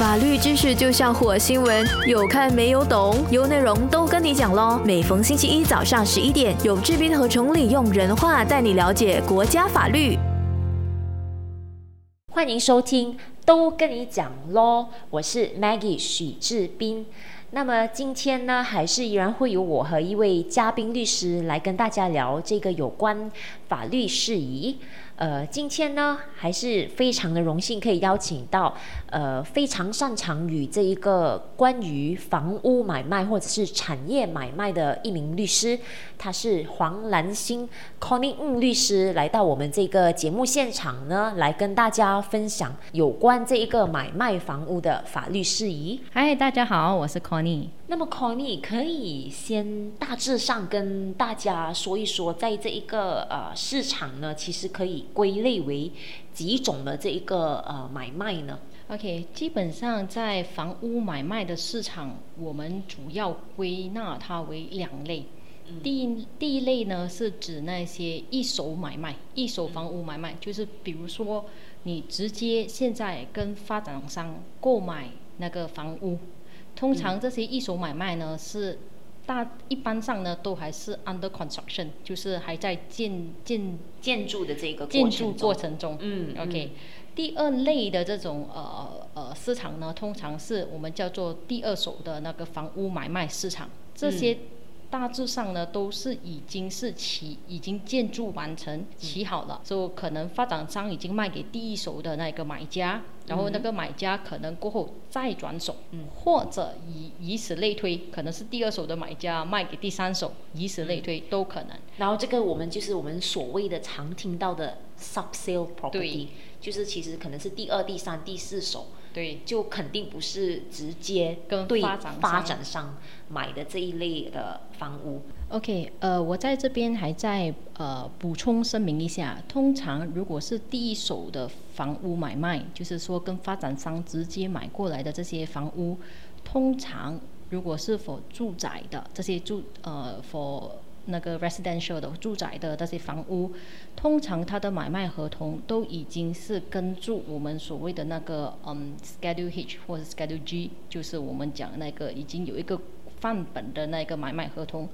法律知识就像火星文，有看没有懂？有内容都跟你讲喽。每逢星期一早上十一点，有志斌和崇礼用人话带你了解国家法律。欢迎收听，都跟你讲喽。我是 Maggie 许志斌。那么今天呢，还是依然会有我和一位嘉宾律师来跟大家聊这个有关法律事宜。呃，今天呢，还是非常的荣幸可以邀请到呃非常擅长于这一个关于房屋买卖或者是产业买卖的一名律师，他是黄兰心 Connie n 律师来到我们这个节目现场呢，来跟大家分享有关这一个买卖房屋的法律事宜。嗨，大家好，我是 Connie。那么 Connie 可以先大致上跟大家说一说，在这一个呃市场呢，其实可以归类为几种的这一个呃买卖呢？OK，基本上在房屋买卖的市场，我们主要归纳它为两类。第一第一类呢是指那些一手买卖、一手房屋买卖，就是比如说你直接现在跟发展商购买那个房屋，通常这些一手买卖呢是大一般上呢都还是 under construction，就是还在建建建筑的这个建筑过程中。过程中。嗯。OK，第二类的这种呃呃市场呢，通常是我们叫做第二手的那个房屋买卖市场，这些大致上呢都是已经是起已经建筑完成起好了，就可能发展商已经卖给第一手的那个买家，然后那个买家可能过后再转手，嗯。或者以以此类推，可能是第二手的买家卖给第三手，以此类推都可能。然后这个我们就是我们所谓的常听到的 sub sale property，就是其实可能是第二、第三、第四手，对，就肯定不是直接跟对发展商买的这一类的房屋。OK，呃，我在这边还在呃补充声明一下，通常如果是第一手的房屋买卖，就是说跟发展商直接买过来的这些房屋，通常如果是否住宅的这些住呃 for 那个 residential 的住宅的那些房屋，通常它的买卖合同都已经是跟住我们所谓的那个嗯 Schedule H 或者 Schedule G，就是我们讲那个已经有一个范本的那个买卖合同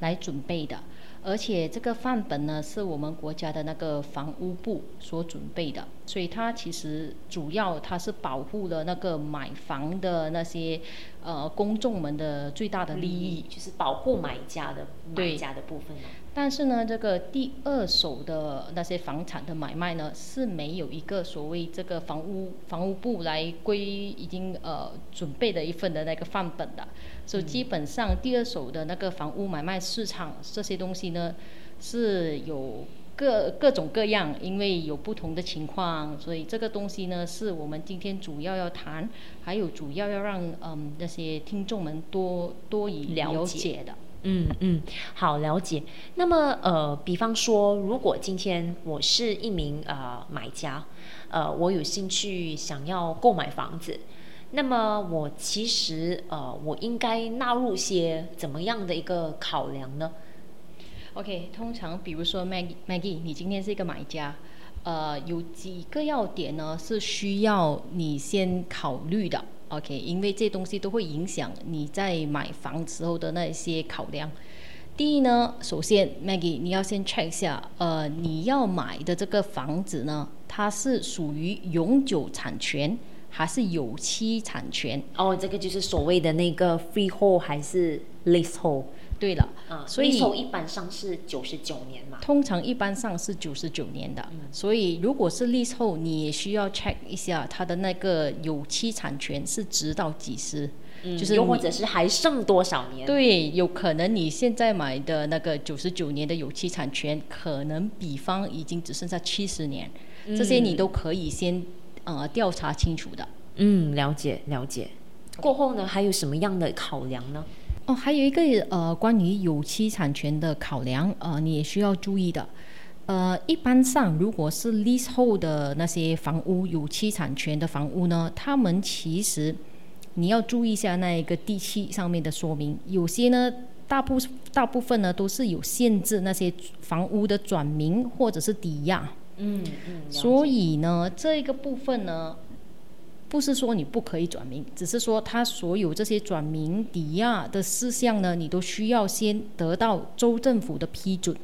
来准备的，而且这个范本呢是我们国家的那个房屋部所准备的，所以它其实主要它是保护了那个买房的那些呃公众们的最大的利益。就是保护买家的买家的部分嘛。但是呢，这个第二手的那些房产的买卖呢，是没有一个所谓这个房屋房屋部来归已经呃准备的一份的那个范本的，所以基本上第二手的那个房屋买卖市场这些东西呢，是有各各种各样，因为有不同的情况，所以这个东西呢，是我们今天主要要谈，还有主要要让嗯那些听众们多多以了了解解的。嗯嗯，好了解。那么呃，比方说，如果今天我是一名呃买家，呃，我有兴趣想要购买房子，那么我其实呃，我应该纳入些怎么样的一个考量呢？OK，通常比如说 Maggie Maggie，你今天是一个买家，呃，有几个要点呢是需要你先考虑的。OK，因为这东西都会影响你在买房时候的那些考量。第一呢，首先 Maggie，你要先 check 一下，呃，你要买的这个房子呢，它是属于永久产权还是有期产权？哦，这个就是所谓的那个 freehold 还是 leasehold 对了，啊？所以一般上是九十九年嘛。通常一般上是九十九年的，所以如果是 leasehold，你也需要 check 一下它的那个有期产权是直到几时，就是又或者是还剩多少年？对，有可能你现在买的那个九十九年的有期产权，可能比方已经只剩下七十年，这些你都可以先呃调查清楚的。嗯，了解了解。过后呢，还有什么样的考量呢？哦，还有一个呃，关于有期产权的考量，呃，你也需要注意的。呃，一般上如果是 leasehold 的那些房屋，有期产权的房屋呢，他们其实你要注意一下那一个地契上面的说明，有些呢。大部大部分呢都是有限制那些房屋的转名或者是抵押，嗯嗯，所以呢这个部分呢不是说你不可以转名，只是说他所有这些转名抵押的事项呢，你都需要先得到州政府的批准。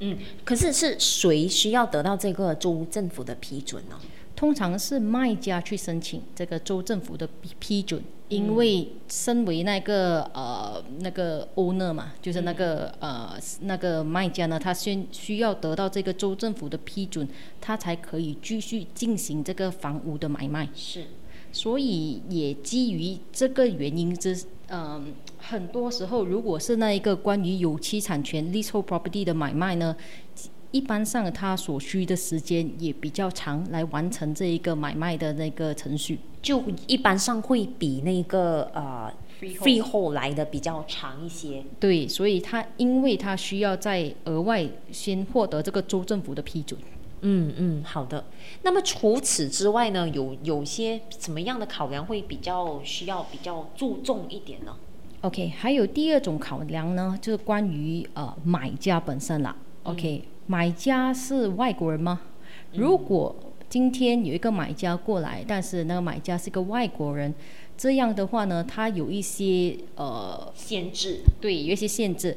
嗯，可是是谁需要得到这个州政府的批准呢？通常是卖家去申请这个州政府的批批准，因为身为那个呃那个 owner 嘛，就是那个呃那个卖家呢，他先需要得到这个州政府的批准，他才可以继续进行这个房屋的买卖。是，所以也基于这个原因之，嗯、很多时候如果是那一个关于有期产权 leasehold property 的买卖呢，一般上它所需的时间也比较长，来完成这一个买卖的那个程序。就一般上会比那个呃 freehold 来的比较长一些。对，所以它因为它需要再额外先获得这个州政府的批准。嗯嗯，好的。那么除此之外呢，有有些什么样的考量会比较需要比较注重一点呢？OK，还有第二种考量呢，就是关于呃买家本身啦。OK，、买家是外国人吗？如果今天有一个买家过来，但是那个买家是个外国人，这样的话呢，他有一些呃限制。对，有一些限制。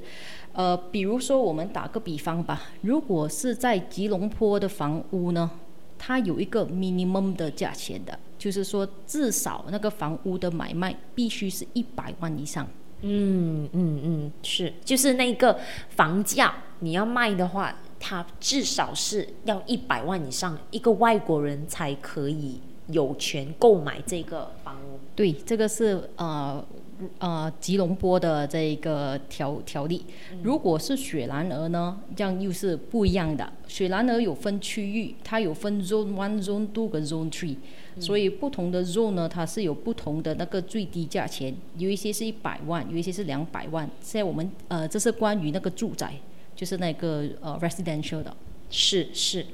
呃，比如说我们打个比方吧，如果是在吉隆坡的房屋呢，它有一个 minimum 的价钱的，就是说至少那个房屋的买卖必须是一百万以上。嗯嗯嗯，是，就是那个房价你要卖的话，它至少是要一百万以上，一个外国人才可以有权购买这个房屋。对，这个是呃呃吉隆坡的这个条条例。如果是雪兰莪呢，这样又是不一样的。雪兰莪有分区域，它有分 Zone One、Zone Two 跟 Zone Three，、所以不同的 Zone 呢，它是有不同的那个最低价钱，有一些是一百万，有一些是两百万。现在我们呃，这是关于那个住宅，就是那个呃 residential 的。是是，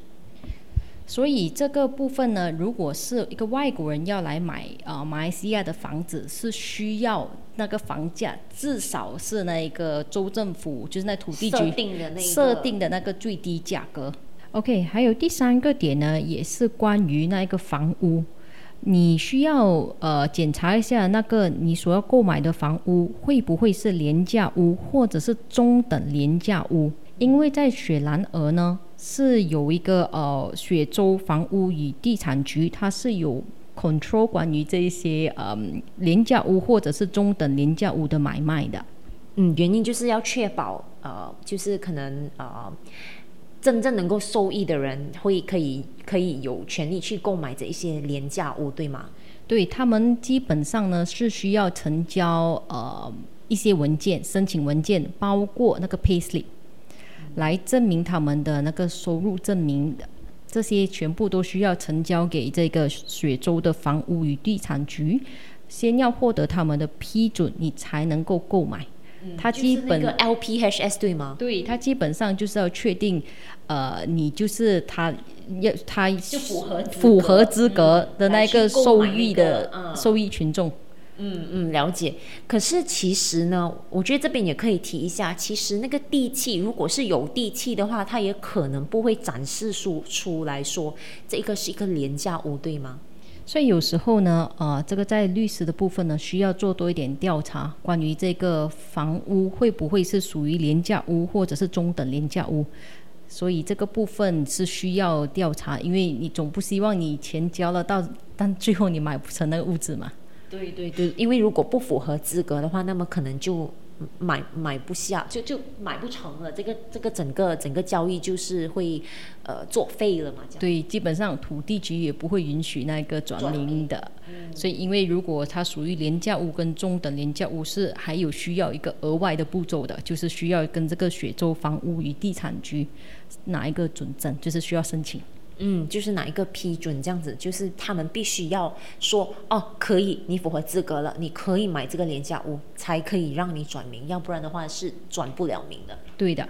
所以这个部分呢，如果是一个外国人要来买呃马来西亚的房子，是需要那个房价至少是那个州政府就是那土地设局定的那个设定的那个最低价格。OK，还有第三个点呢，也是关于那一个房屋，你需要呃检查一下那个你所要购买的房屋会不会是廉价屋或者是中等廉价屋，因为在雪兰莪呢是有一个呃雪州房屋与地产局，它是有 control 关于这一些呃廉价屋或者是中等廉价屋的买卖的。嗯，原因就是要确保呃，就是可能呃。真正能够受益的人会可以可以有权利去购买这一些廉价屋，对吗？对他们基本上呢是需要成交呃一些文件，申请文件包括那个 payslip，来证明他们的那个收入证明，这些全部都需要成交给这个雪州的房屋与地产局，先要获得他们的批准，你才能够购买。它基本、就是 LPHS 对吗？对它基本上就是要确定，呃，你就是它要它符合符合资格的那个来去购受买那个益的嗯受益群众。嗯嗯，了解。可是其实呢，我觉得这边也可以提一下，其实那个地契，如果是有地契的话，它也可能不会展示出出来说这个是一个廉价屋，对吗？所以有时候呢，呃，这个在律师的部分呢，需要做多一点调查，关于这个房屋会不会是属于廉价屋或者是中等廉价屋。所以这个部分是需要调查，因为你总不希望你钱交了到，但最后你买不成那个屋子嘛。对对对，因为如果不符合资格的话，那么可能就买买不下，就就买不成了。这个这个整个整个交易就是会呃作废了嘛，对，基本上土地局也不会允许那个转转名的。所以，因为如果它属于廉价屋跟中等廉价屋是还有需要一个额外的步骤的，就是需要跟这个雪州房屋与地产局拿一个准证，就是需要申请。嗯，就是哪一个批准这样子，就是他们必须要说哦，可以，你符合资格了，你可以买这个廉价屋，才可以让你转名，要不然的话是转不了名的。对的，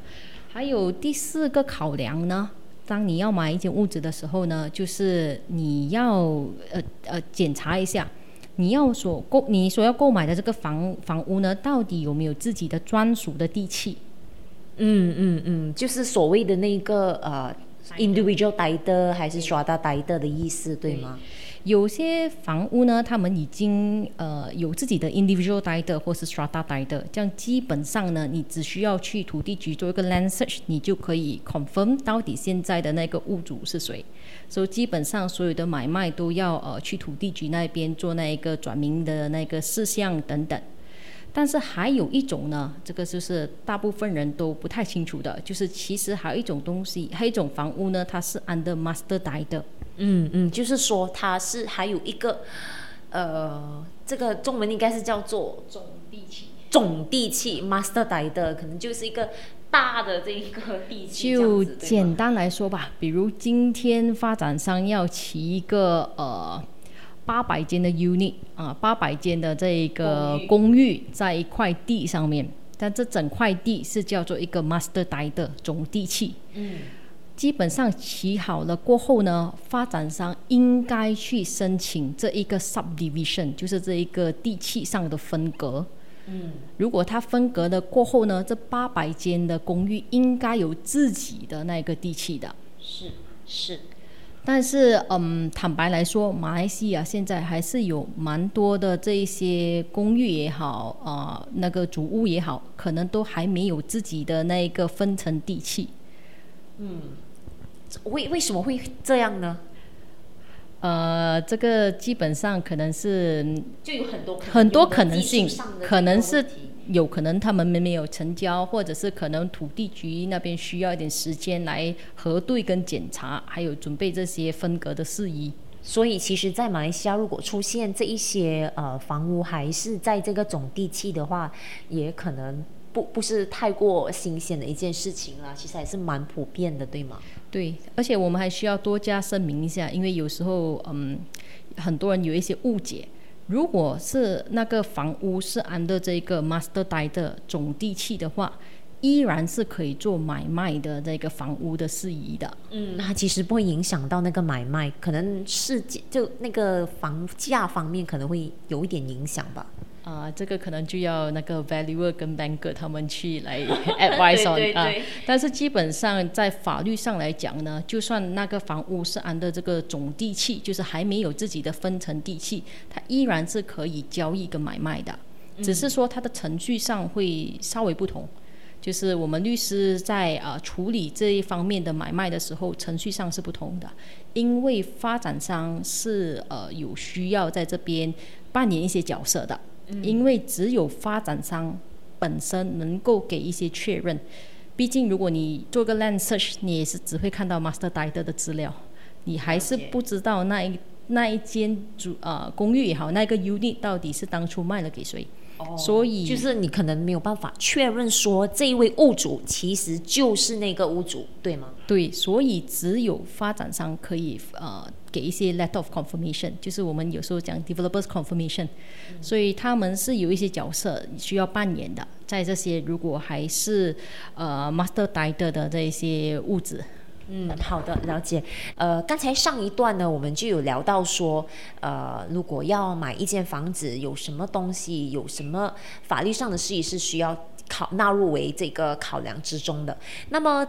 还有第四个考量呢，当你要买一间屋子的时候呢，就是你要呃呃检查一下，你要所购你所要购买的这个房房屋呢，到底有没有自己的专属的地契？嗯嗯嗯，就是所谓的那个呃 individual title 还是 strata title 的意思，对吗？有些房屋呢，他们已经呃有自己的 individual title 或是 strata title，这样基本上呢，你只需要去土地局做一个 land search，你就可以 confirm 到底现在的那个物主是谁。所以基本上所有的买卖都要呃去土地局那边做那一个转名的那个事项等等。但是还有一种呢，这个就是大部分人都不太清楚的，就是其实还有一种东西，还有一种房屋呢，它是 under master title。嗯嗯，就是说它是还有一个，呃，这个中文应该是叫做总地契。总地契 master 来的，可能就是一个大的这一个地契。就简单来说吧，比如今天发展商要起一个呃八百间的 unit 啊，八百间的这一个公寓在一块地上面，但这整块地是叫做一个 master 来的总地契。嗯。基本上起好了过后呢，发展商应该去申请这一个 subdivision，就是这一个地契上的分隔。嗯，如果它分隔了过后呢，这八百间的公寓应该有自己的那个地契的。是是，但是嗯，坦白来说，马来西亚现在还是有蛮多的这一些公寓也好啊，那个主屋也好，可能都还没有自己的那一个分层地契。嗯。为为什么会这样呢？呃，这个基本上可能是就有很多很多可能性，可能是有可能他们没有成交，或者是可能土地局那边需要一点时间来核对跟检查，还有准备这些分隔的事宜。所以，其实，在马来西亚如果出现这一些呃房屋还是在这个总地契的话，也可能。不不是太过新鲜的一件事情啦，其实还是蛮普遍的，对吗？对，而且我们还需要多加声明一下，因为有时候嗯，很多人有一些误解。如果是那个房屋是按的这个 master d 的总地契的话，依然是可以做买卖的这个房屋的事宜的。嗯，那其实不会影响到那个买卖，可能是就那个房价方面可能会有一点影响吧。啊，这个可能就要那个 valuer 跟 banker 他们去来 advise on 啊。但是基本上在法律上来讲呢，就算那个房屋是按的这个总地契，就是还没有自己的分层地契，它依然是可以交易跟买卖的。只是说它的程序上会稍微不同，就是我们律师在呃处理这一方面的买卖的时候，程序上是不同的，因为发展商是呃有需要在这边扮演一些角色的。因为只有发展商本身能够给一些确认，毕竟如果你做个 land search，你也是只会看到 master title 的资料，你还是不知道那一那一间主呃公寓也好，那个 unit 到底是当初卖了给谁。所以就是你可能没有办法确认说这一位物主其实就是那个屋主，对吗？对，所以只有发展商可以呃给一些 letter of confirmation，就是我们有时候讲 developers confirmation，所以他们是有一些角色需要扮演的，在这些如果还是呃 master title 的这一些物质。嗯，好的，了解。呃，刚才上一段呢，我们就有聊到说，呃，如果要买一间房子，有什么东西，有什么法律上的事宜是需要考纳入为这个考量之中的。那么，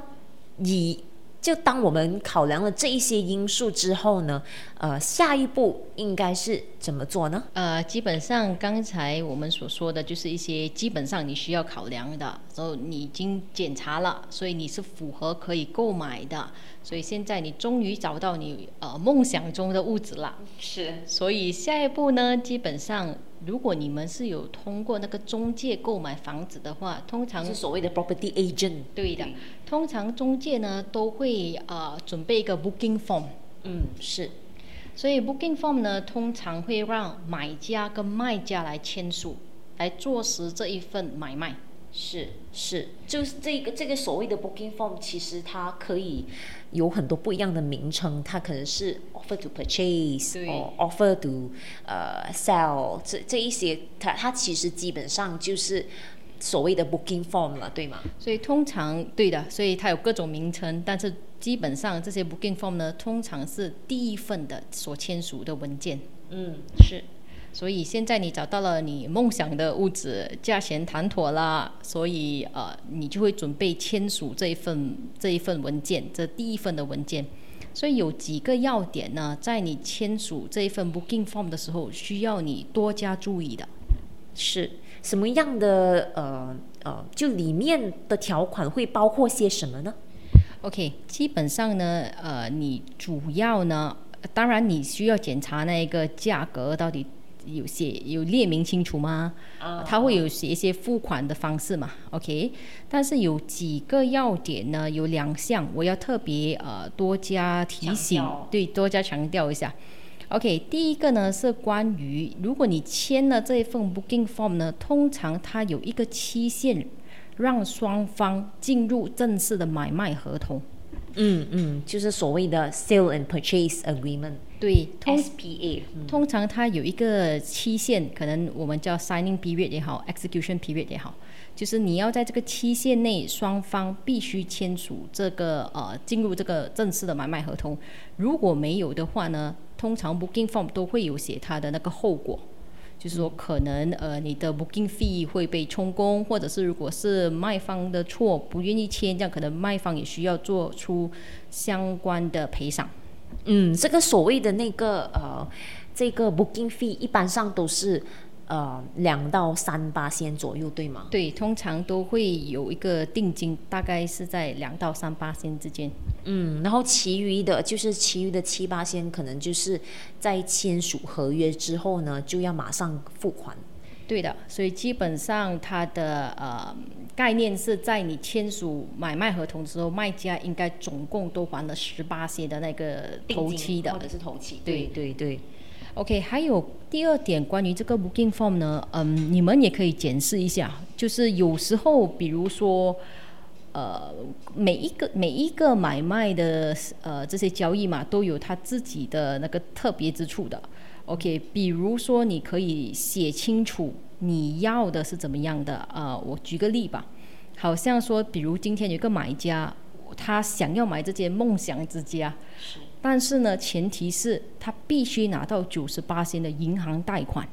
以就当我们考量了这一些因素之后呢，呃，下一步应该是怎么做呢？呃，基本上刚才我们所说的就是一些基本上你需要考量的，然后你已经检查了，所以你是符合可以购买的，所以现在你终于找到你呃梦想中的屋子了。是。所以下一步呢，基本上。如果你们是有通过那个中介购买房子的话，通常是所谓的 property agent。对的，通常中介呢都会呃准备一个 booking form。嗯，是。所以 booking form 呢，通常会让买家跟卖家来签署，来坐实这一份买卖。是是，就是这个这个所谓的 booking form，其实它可以有很多不一样的名称，它可能是 offer to purchase，哦 offer to 呃 sell，这这一些，它它其实基本上就是所谓的 booking form 了，对吗？所以通常对的，所以它有各种名称，但是基本上这些 booking form 呢，通常是第一份的所签署的文件。嗯，是。所以现在你找到了你梦想的屋子，价钱谈妥了，所以呃，你就会准备签署这一份这一份文件，这第一份的文件。所以有几个要点呢，在你签署这一份 booking form 的时候，需要你多加注意的。是什么样的呃呃，就里面的条款会包括些什么呢？OK，基本上呢，呃，你主要呢，当然你需要检查那个价格到底有写有列明清楚吗？啊它会有写一些付款的方式嘛，OK？但是有几个要点呢，有两项我要特别呃多加提醒，对，多加强调一下。OK，第一个呢是关于，如果你签了这一份 booking form 呢，通常它有一个期限，让双方进入正式的买卖合同。嗯嗯，就是所谓的 sale and purchase agreement 对，通 SPA。嗯通常它有一个期限，可能我们叫 signing period 也好，execution period 也好，就是你要在这个期限内，双方必须签署这个呃进入这个正式的买卖合同。如果没有的话呢，通常 booking form 都会有写它的那个后果。就是说，可能呃你的 booking fee 会被充公，或者是如果是卖方的错不愿意签，这样可能卖方也需要做出相关的赔偿。嗯，这个所谓的那个呃，这个 booking fee 一般上都是呃两到三八仙左右，对吗？对，通常都会有一个定金，大概是在两到三八仙之间。嗯，然后其余的就是其余的七八仙，可能就是在签署合约之后呢，就要马上付款。对的，所以基本上它的呃概念是在你签署买卖合同的时候，卖家应该总共都还了十八些的那个头期的或。者是头期。对对对，OK，还有第二点关于这个 booking form 呢，嗯，你们也可以检视一下，就是有时候比如说。呃，每一个每一个买卖的呃这些交易嘛，都有它自己的那个特别之处的。OK，比如说你可以写清楚你要的是怎么样的。呃，我举个例吧，好像说，比如今天有一个买家，他想要买这间梦想之家，但是呢，前提是他必须拿到九十八的银行贷款。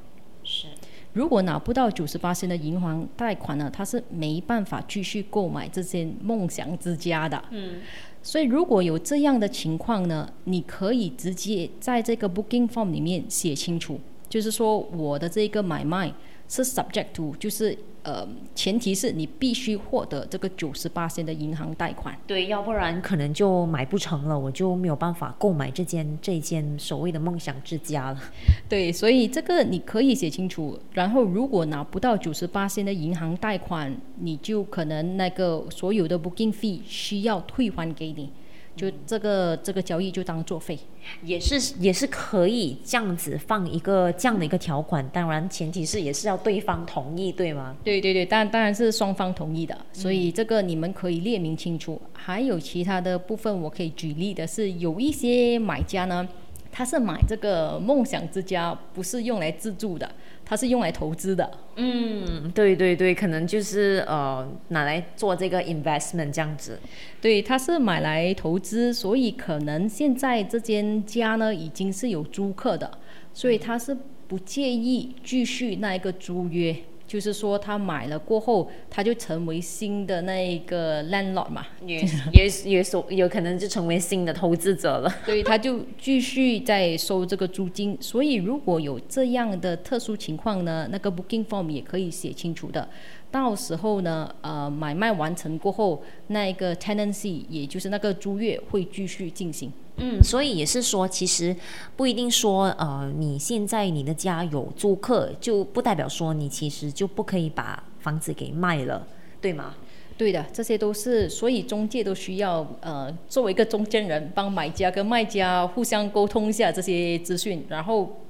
是。如果拿不到九十八的银行贷款呢，他是没办法继续购买这些梦想之家的。嗯。所以如果有这样的情况呢，你可以直接在这个 booking form 里面写清楚，就是说我的这个买卖是 subject to，就是呃，前提是你必须获得这个九十八的银行贷款。对，要不然可能就买不成了，我就没有办法购买这间这间所谓的梦想之家了。对，所以这个你可以写清楚。然后，如果拿不到九十八的银行贷款，你就可能那个所有的 booking fee 需要退还给你，就这个这个交易就当作废。也是也是可以这样子放一个这样的一个条款，当然前提是也是要对方同意，对吗？对对对，当当然是双方同意的，所以这个你们可以列明清楚。还有其他的部分，我可以举例的是，有一些买家呢，他是买这个梦想之家，不是用来自住的，他是用来投资的。嗯，对对对，可能就是呃拿来做这个 investment 这样子。对，他是买来投资，所以可能现在这间家呢已经是有租客的，所以他是不介意继续那一个租约，就是说他买了过后，他就成为新的那一个 landlord 嘛，也也也所有可能就成为新的投资者了。所以他就继续在收这个租金。所以如果有这样的特殊情况呢，那个 booking form 也可以写清楚的。到时候呢，呃，买卖完成过后，那个 tenancy 也就是那个租约会继续进行。嗯，所以也是说，其实不一定说，呃，你现在你的家有租客，就不代表说你其实就不可以把房子给卖了，对吗？对的，这些都是，所以中介都需要呃作为一个中间人，帮买家跟卖家互相沟通一下这些资讯，然后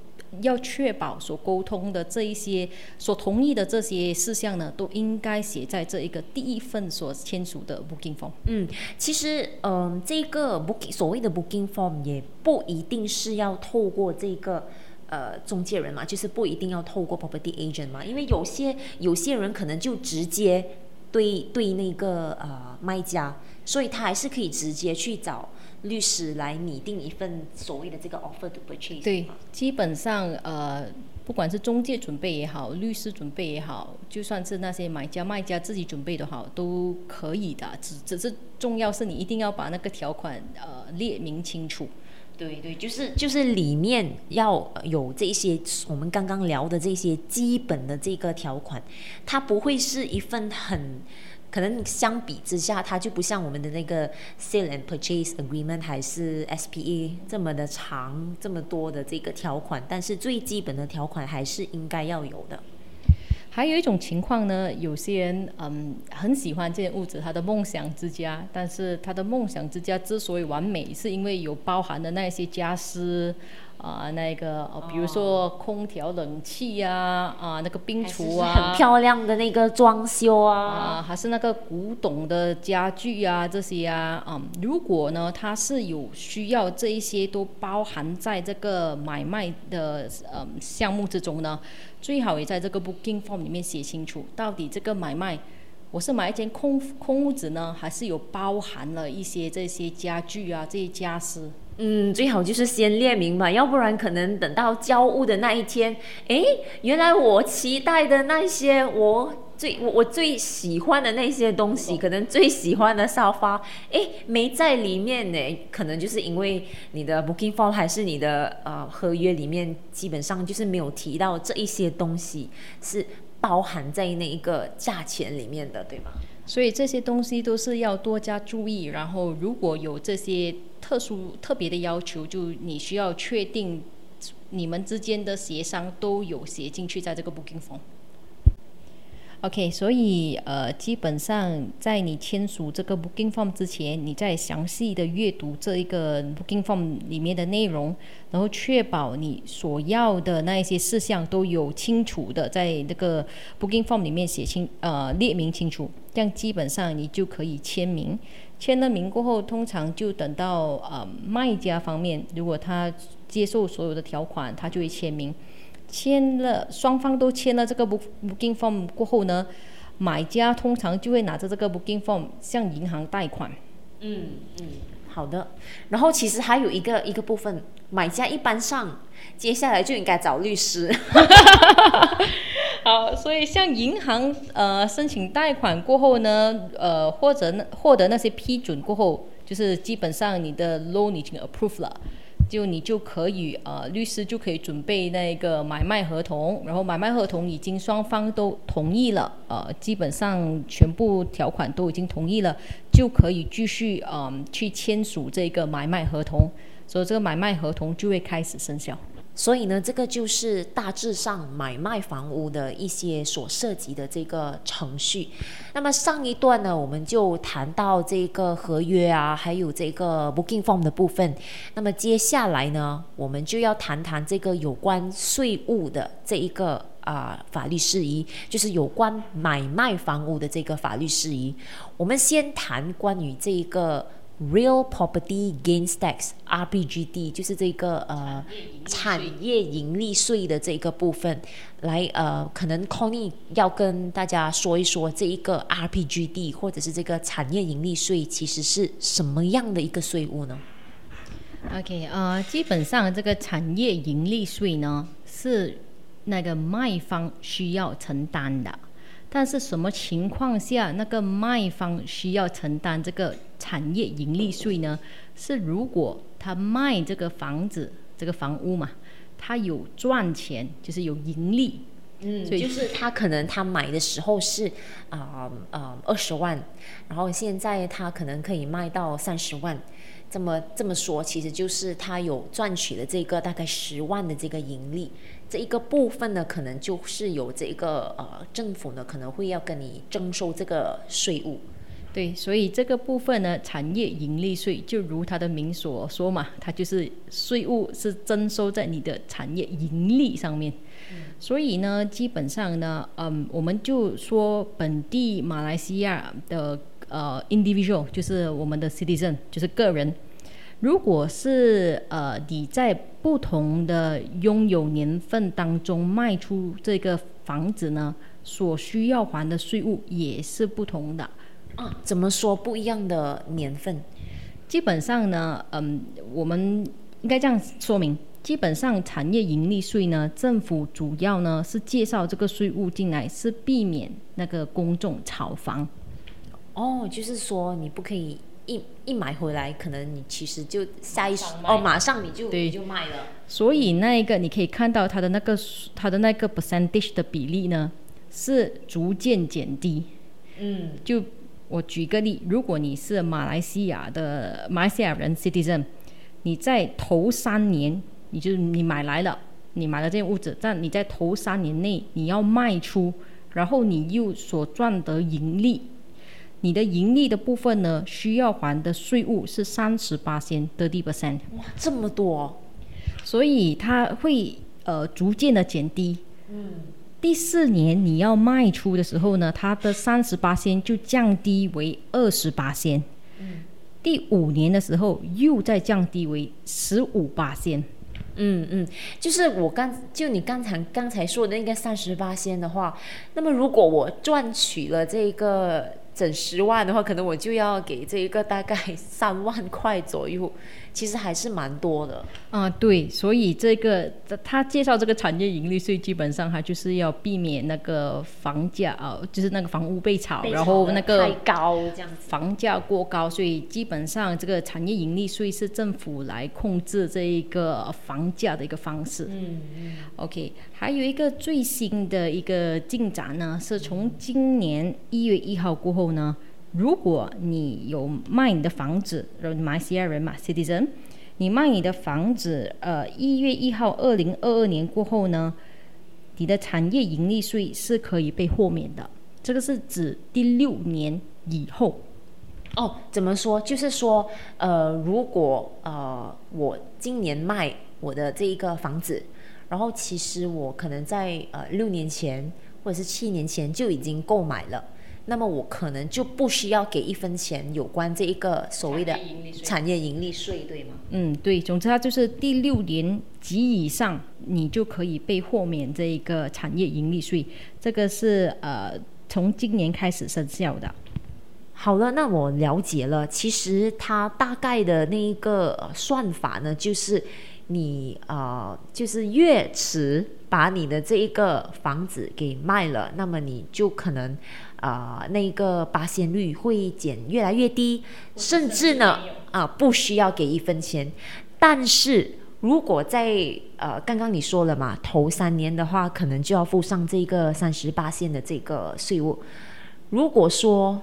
要确保所沟通的这一些所同意的这些事项呢，都应该写在这一个第一份所签署的 booking form。嗯，其实，嗯、这个 booking 所谓的 booking form 也不一定是要透过这个。呃，中介人嘛，就是不一定要透过 property agent 嘛，因为有些有些人可能就直接对对那个呃卖家，所以他还是可以直接去找律师来拟定一份所谓的这个 offer to purchase 对。，基本上呃不管是中介准备也好，律师准备也好，就算是那些买家卖家自己准备的好，都可以的。只只是重要是你一定要把那个条款呃列明清楚。对对，就是就是里面要有这些我们刚刚聊的这些基本的这个条款，它不会是一份很。可能相比之下，它就不像我们的那个 sale and purchase agreement 还是 SPA 这么的长，这么多的这个条款，但是最基本的条款还是应该要有的。还有一种情况呢，有些人嗯很喜欢这件屋子，他的梦想之家，但是他的梦想之家之所以完美，是因为有包含的那些家私。啊，那个，比如说空调、冷气呀，啊，那个冰橱啊，很漂亮的那个装修啊，啊，还是那个古董的家具啊，这些啊，嗯，如果呢，它是有需要这一些都包含在这个买卖的呃项目之中呢，最好也在这个 booking form 里面写清楚，到底这个买卖我是买一间空空屋子呢，还是有包含了一些这些家具啊，这些家私。嗯，最好就是先列明吧，要不然可能等到交屋的那一天，哎，原来我期待的那些，我最我我最喜欢的那些东西，可能最喜欢的沙发，哎，没在里面呢。可能就是因为你的 booking form 还是你的呃合约里面，基本上就是没有提到这一些东西是包含在那一个价钱里面的，对吗？所以这些东西都是要多加注意，然后如果有这些。特殊特别的要求，就你需要确定你们之间的协商都有写进去在这个 booking form。OK，所以呃，基本上在你签署这个 booking form 之前，你在详细的阅读这一个 booking form 里面的内容，然后确保你所要的那一些事项都有清楚的在那个 booking form 里面写清呃列明清楚，这样基本上你就可以签名。签了名过后，通常就等到呃卖家方面，如果他接受所有的条款，他就会签名。签了，双方都签了这个 booking form 过后呢，买家通常就会拿着这个 booking form 向银行贷款。嗯嗯，好的。然后其实还有一个一个部分，买家一般上接下来就应该找律师。好，所以向银行呃申请贷款过后呢，呃或者获得那些批准过后，就是基本上你的 loan 已经 approved 了。就你就可以呃，律师就可以准备那个买卖合同，然后买卖合同已经双方都同意了，呃，基本上全部条款都已经同意了，就可以继续嗯去签署这个买卖合同，所以这个买卖合同就会开始生效。所以呢，这个就是大致上买卖房屋的一些所涉及的这个程序。那么上一段呢，我们就谈到这个合约啊，还有这个 booking form 的部分。那么接下来呢，我们就要谈谈这个有关税务的这一个啊法律事宜，就是有关买卖房屋的这个法律事宜。我们先谈关于这一个。Real Property Gains Tax（RPGD） 就是这个呃产业盈利税的这个部分，来呃，可能 Conny 要跟大家说一说这一个 RPGD 或者是这个产业盈利税其实是什么样的一个税务呢？OK，呃，基本上这个产业盈利税呢是那个卖方需要承担的。但是什么情况下那个卖方需要承担这个产业盈利税呢？是如果他卖这个房子、这个房屋嘛，他有赚钱，就是有盈利。嗯，就是他可能他买的时候是啊啊二十万，然后现在他可能可以卖到三十万。这么这么说，其实就是他有赚取了这个大概十万的这个盈利。这一个部分呢，可能就是有这个呃，政府呢可能会要跟你征收这个税务。对，所以这个部分呢，产业盈利税就如它的名所说嘛，它就是税务是征收在你的产业盈利上面。所以呢，基本上呢，嗯，我们就说本地马来西亚的呃 individual，就是我们的 citizen，就是个人。如果是呃你在不同的拥有年份当中卖出这个房子呢，所需要还的税务也是不同的。啊，怎么说不一样的年份？基本上呢，嗯，我们应该这样说明，基本上产业盈利税呢，政府主要呢是介绍这个税务进来，是避免那个公众炒房。哦，就是说你不可以一一买回来，可能你其实就下一上卖哦，马上你就对你就卖了。所以那一个你可以看到它的那个它的那个 percentage 的比例呢，是逐渐减低。嗯，就我举个例，如果你是马来西亚的马来西亚人 citizen，你在头三年，你就你买来了，你买了这间屋子，但你在头三年内你要卖出，然后你又所赚得盈利，你的盈利的部分呢，需要还的税务是三十八先 thirty percent，哇，这么多，所以它会呃逐渐的减低。嗯。第四年你要卖出的时候呢，它的三十八仙就降低为二十八仙。嗯。第五年的时候又再降低为十五八仙。嗯嗯，就是我刚就你刚才刚才说的那个三十八仙的话，那么如果我赚取了这个整十万的话，可能我就要给这一个大概三万块左右，其实还是蛮多的。啊，对，所以这个他介绍这个产业盈利税，基本上它就是要避免那个房价啊，就是那个房屋被炒，然后那个太高这样子。房价过高，所以基本上这个产业盈利税是政府来控制这一个房价的一个方式。嗯嗯 OK，还有一个最新的一个进展呢，是从今年一月一号过后呢，如果你有卖你的房子，马来西亚人嘛，citizen，你卖你的房子，呃，一月一号二零二二年过后呢，你的产业盈利税是可以被豁免的。这个是指第六年以后。哦，怎么说？就是说，呃，如果呃我今年卖我的这一个房子，然后其实我可能在呃六年前或者是七年前就已经购买了，那么我可能就不需要给一分钱有关这一个所谓的产业盈利税对吗？嗯，对，总之它就是第六年及以上，你就可以被豁免这一个产业盈利税。这个是呃从今年开始生效的。好了，那我了解了。其实它大概的那一个呃算法呢，就是你呃，就是越迟把你的这一个房子给卖了，那么你就可能啊、呃那个八仙率会减越来越低，甚至呢啊、不需要给一分钱。但是如果在呃刚刚你说了嘛，头三年的话，可能就要付上这个三十八线的这个税务。如果说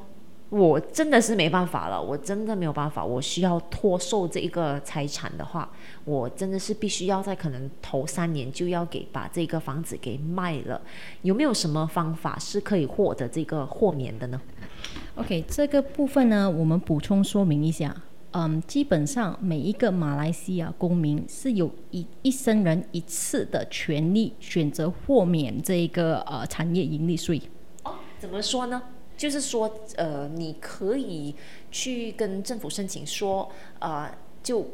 我真的是没办法了，我真的没有办法，我需要脱售这一个财产的话，我真的是必须要在可能头三年就要给把这个房子给卖了。有没有什么方法是可以获得这个豁免的呢？OK，这个部分呢，我们补充说明一下。嗯，基本上每一个马来西亚公民是有一一生人一次的权利选择豁免这个呃产业盈利税。哦，怎么说呢？就是说，呃，你可以去跟政府申请说，呃，就，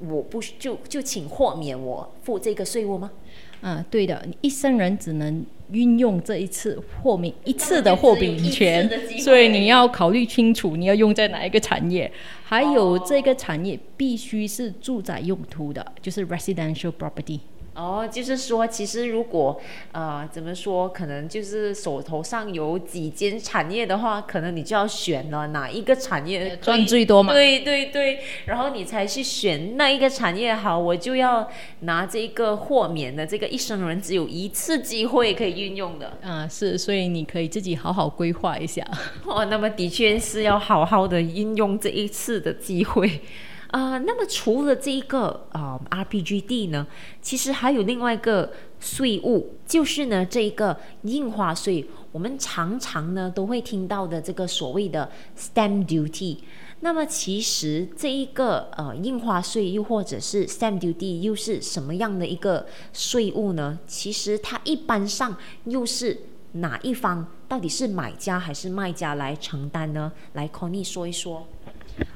我不就就请豁免我付这个税务吗？啊，对的，你一生人只能运用这一次豁免一次的豁免权，所以你要考虑清楚你要用在哪一个产业，还有这个产业必须是住宅用途的，就是 residential property。哦，就是说，其实如果呃怎么说，可能就是手头上有几间产业的话，可能你就要选了哪一个产业赚最多嘛对对对，然后你才去选那一个产业好，我就要拿这个豁免的这个一生人只有一次机会可以运用的。啊，是，所以你可以自己好好规划一下。哦，那么的确是要好好的运用这一次的机会。啊、那么除了这一个啊、RPGD 呢，其实还有另外一个税务，就是呢这一个印花税，我们常常呢都会听到的这个所谓的 stamp duty。那么其实这一个呃印花税又或者是 stamp duty 又是什么样的一个税务呢？其实它一般上又是哪一方到底是买家还是卖家来承担呢？来 Conny 说一说。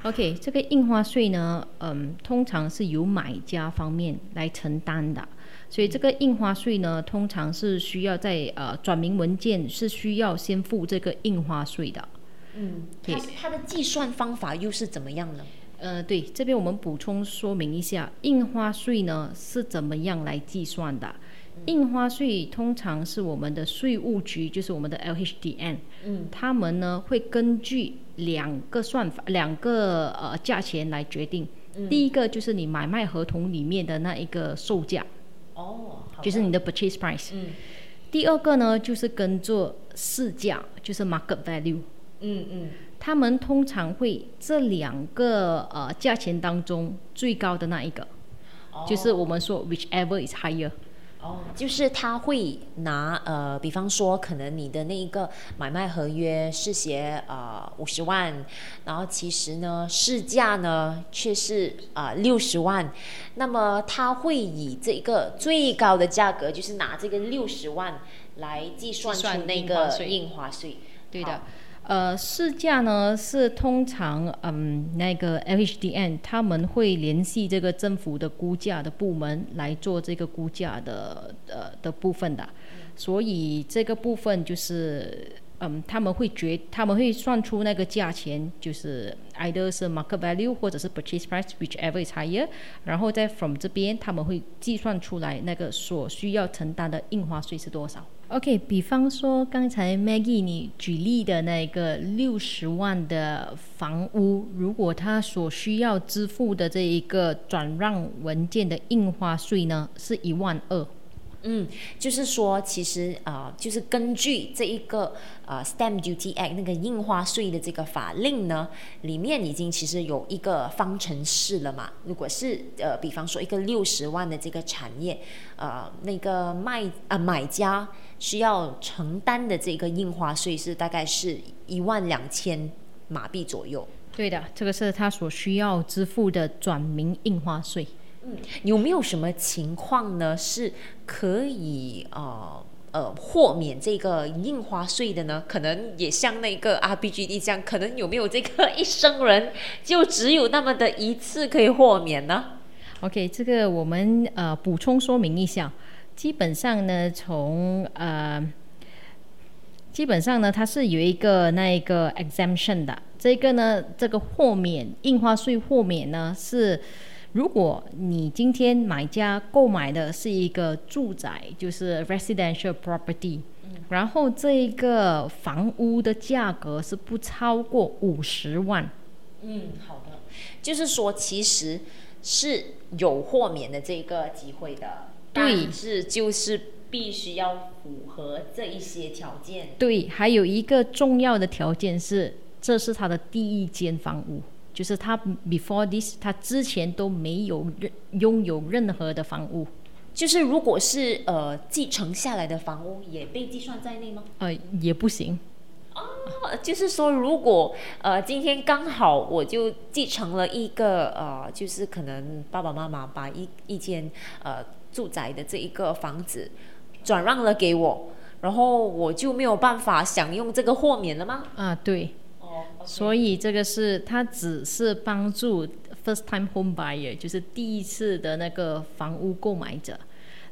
OK，这个印花税呢，嗯，通常是由买家方面来承担的，所以这个印花税呢，通常是需要在呃转名文件是需要先付这个印花税的。嗯，对它它的计算方法又是怎么样呢？呃，对，这边我们补充说明一下，印花税呢是怎么样来计算的？印花税通常是我们的税务局，就是我们的 LHDN，嗯，他们呢会根据两个算法、两个呃价钱来决定。第一个就是你买卖合同里面的那一个售价，哦，就是你的 purchase price。嗯第二个呢就是跟做市价，就是 market value。嗯嗯，他们通常会这两个呃价钱当中最高的那一个，就是我们说 whichever is higher。哦，就是他会拿呃，比方说，可能你的那一个买卖合约是写呃五十万，然后其实呢市价呢却是啊六十万，那么他会以这个最高的价格，就是拿这个六十万来计算出那个印花税。对的。好，呃，市价呢是通常嗯那个 LHDN 他们会联系这个政府的估价的部门来做这个估价的呃的部分的，所以这个部分就是嗯他们会决他们会算出那个价钱，就是 either 是 market value 或者是 purchase price whichever is higher，然后再 from 这边他们会计算出来那个所需要承担的印花税是多少。OK，比方说刚才 Maggie 你举例的那个六十万的房屋，如果他所需要支付的这一个转让文件的印花税呢，是一万二。嗯，就是说，其实啊、就是根据这一个呃 Stamp Duty Act 那个印花税的这个法令呢，里面已经其实有一个方程式了嘛。如果是呃，比方说一个六十万的这个产业，呃，那个卖啊、买家需要承担的这个印花税是大概是一万两千马币左右。对的，这个是他所需要支付的转名印花税。嗯有没有什么情况呢？是可以呃呃豁免这个印花税的呢？可能也像那个 RBGD 这样，可能有没有这个一生人就只有那么的一次可以豁免呢？OK，这个我们呃补充说明一下，基本上呢，从呃，基本上呢，它是有一个那一个 exemption 的。这个呢，这个豁免印花税豁免呢，是如果你今天买家购买的是一个住宅，就是 residential property，、然后这一个房屋的价格是不超过五十万。嗯，好的，就是说其实是有豁免的这个机会的，对但是就是必须要符合这一些条件。对，还有一个重要的条件是，这是他的第一间房屋，就是他 before this，他之前都没有任拥有任何的房屋，就是如果是呃继承下来的房屋，也被计算在内吗？呃，也不行。哦就是说，如果呃今天刚好我就继承了一个呃，就是可能爸爸妈妈把一一间呃住宅的这一个房子转让了给我，然后我就没有办法享用这个豁免了吗？啊，对，哦，所以这个是它只是帮助 first time home buyer，就是第一次的那个房屋购买者。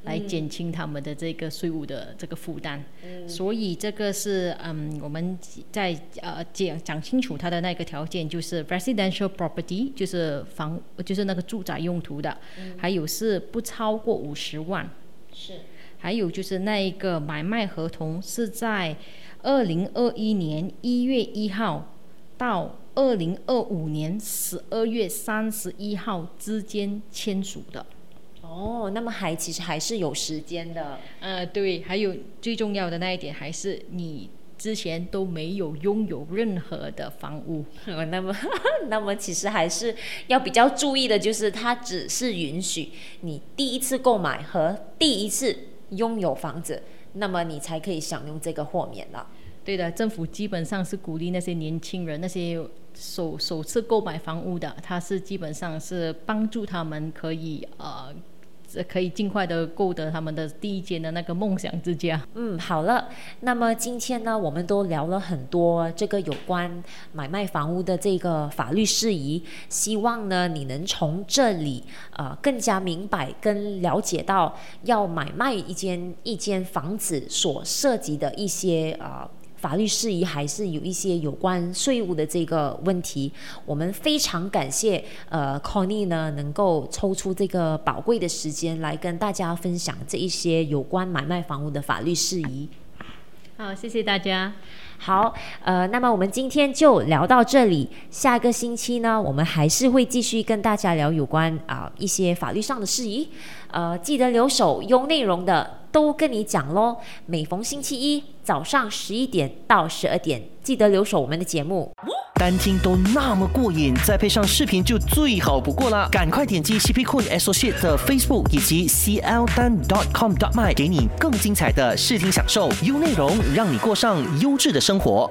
来减轻他们的这个税务的这个负担，所以这个是嗯，我们在呃讲讲清楚它的那个条件，就是 residential property，就是房就是那个住宅用途的，还有是不超过五十万，是。还有就是那一个买卖合同是在二零二一年一月一号到二零二五年十二月三十一号之间签署的。哦，那么还其实还是有时间的。呃，对，还有最重要的那一点还是你之前都没有拥有任何的房屋。呃那么，那么其实还是要比较注意的，就是它只是允许你第一次购买和第一次拥有房子，那么你才可以享用这个豁免了。对的，政府基本上是鼓励那些年轻人，那些首首次购买房屋的，他是基本上是帮助他们可以呃，这可以尽快的购得他们的第一间的那个梦想之家。嗯，好了，那么今天呢，我们都聊了很多这个有关买卖房屋的这个法律事宜，希望呢你能从这里呃更加明白跟了解到要买卖一间一间房子所涉及的一些呃。法律事宜，还是有一些有关税务的这个问题。我们非常感谢呃 Connie 呢，能够抽出这个宝贵的时间来跟大家分享这一些有关买卖房屋的法律事宜。好，谢谢大家。好，呃，那么我们今天就聊到这里。下个星期呢，我们还是会继续跟大家聊有关啊一些法律上的事宜。呃，记得留守有内容的都跟你讲喽。每逢星期一早上十一点到十二点，记得留守我们的节目。单听都那么过瘾，再配上视频就最好不过啦！赶快点击 CP Cool Associate 的 Facebook 以及 CL 单 .com .dot .my，给你更精彩的视听享受，优内容让你过上优质的生活。